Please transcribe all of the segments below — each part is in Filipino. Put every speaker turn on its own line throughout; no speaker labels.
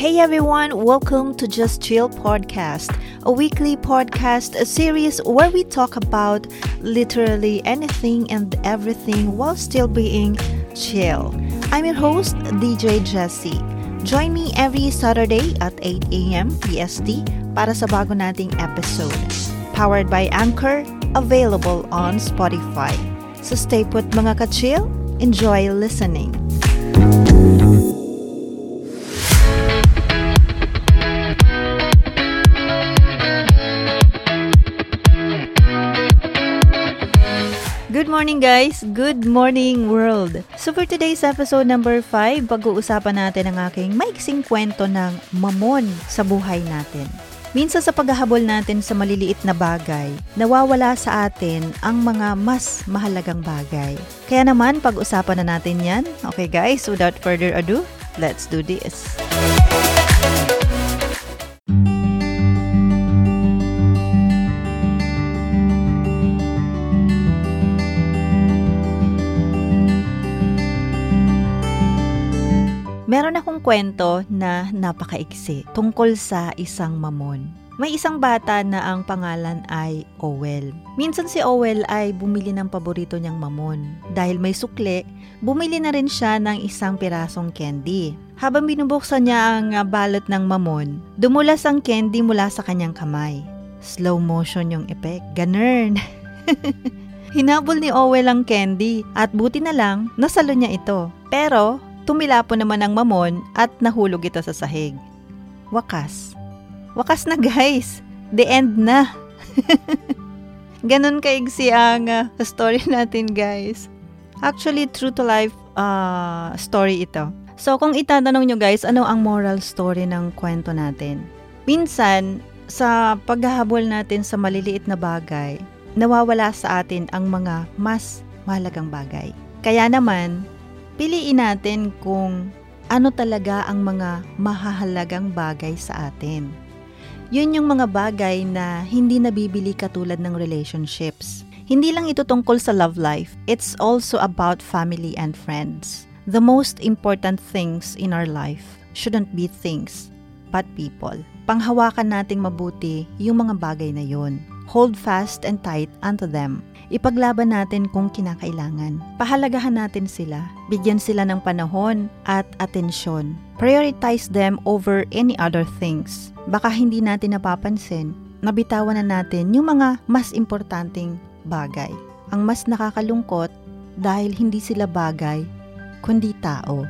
Hey everyone, welcome to Just Chill Podcast, a weekly podcast a series where we talk about literally anything and everything while still being chill. I'm your host, DJ Jesse. Join me every Saturday at 8 a.m. PST para sa bago nating episode. Powered by Anchor, available on Spotify. So stay put mga ka-chill, enjoy listening. Good morning guys! Good morning world! So for today's episode number 5, pag-uusapan natin ang aking maiksing kwento ng mamon sa buhay natin. Minsan sa paghahabol natin sa maliliit na bagay, nawawala sa atin ang mga mas mahalagang bagay. Kaya naman, pag-usapan na natin yan. Okay guys, without further ado, let's do this. Meron akong kwento na napakaiksi tungkol sa isang mamon. May isang bata na ang pangalan ay Owel. Minsan si Owel ay bumili ng paborito niyang mamon. Dahil may sukle, bumili na rin siya ng isang pirasong candy. Habang binubuksan niya ang balot ng mamon, dumulas ang candy mula sa kanyang kamay. Slow motion yung effect. Ganern. Hinabol ni Owel ang candy at buti na lang nasalo niya ito. Pero tumila po naman ang mamon at nahulog ito sa sahig. Wakas. Wakas na guys. The end na. Ganon kaigsi ang uh, story natin guys. Actually, true to life uh, story ito. So, kung itatanong nyo guys, ano ang moral story ng kwento natin? Minsan, sa paghahabol natin sa maliliit na bagay, nawawala sa atin ang mga mas mahalagang bagay. Kaya naman, piliin natin kung ano talaga ang mga mahahalagang bagay sa atin. Yun yung mga bagay na hindi nabibili katulad ng relationships. Hindi lang ito tungkol sa love life, it's also about family and friends. The most important things in our life shouldn't be things, but people. Panghawakan nating mabuti yung mga bagay na yon. Hold fast and tight unto them ipaglaban natin kung kinakailangan. Pahalagahan natin sila, bigyan sila ng panahon at atensyon. Prioritize them over any other things. Baka hindi natin napapansin, nabitawan na natin yung mga mas importanteng bagay. Ang mas nakakalungkot dahil hindi sila bagay, kundi tao.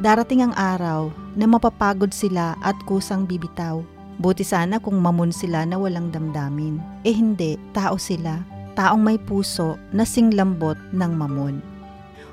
Darating ang araw na mapapagod sila at kusang bibitaw. Buti sana kung mamon sila na walang damdamin. Eh hindi, tao sila taong may puso na singlambot ng mamon.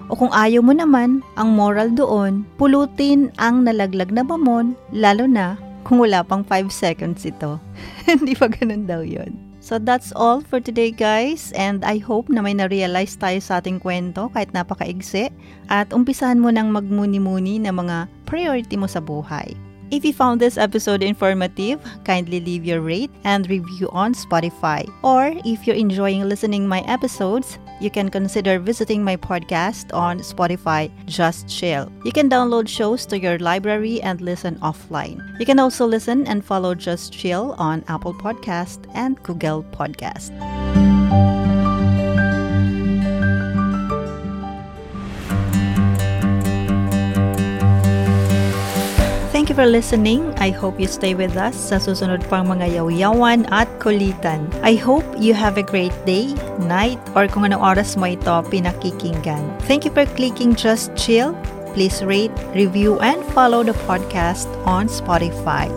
O kung ayaw mo naman, ang moral doon, pulutin ang nalaglag na mamon, lalo na kung wala pang 5 seconds ito. Hindi pa ganun daw yon. So that's all for today guys and I hope na may na-realize tayo sa ating kwento kahit napakaigsi at umpisahan mo nang magmuni-muni na mga priority mo sa buhay. If you found this episode informative, kindly leave your rate and review on Spotify. Or if you're enjoying listening my episodes, you can consider visiting my podcast on Spotify Just Chill. You can download shows to your library and listen offline. You can also listen and follow Just Chill on Apple Podcast and Google Podcast. For listening. I hope you stay with us sa susunod pang mga yaw-yawan at kulitan. I hope you have a great day, night, or kung anong oras mo ito pinakikinggan. Thank you for clicking Just Chill. Please rate, review, and follow the podcast on Spotify.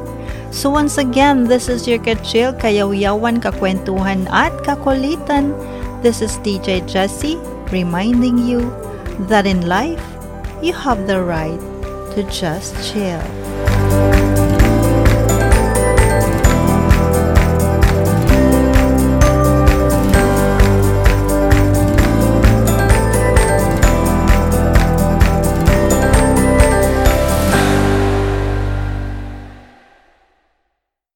So once again, this is your ka-chill, kayaw-yawan, kakwentuhan, at kakulitan. This is DJ Jesse reminding you that in life, you have the right to just chill. Thank you.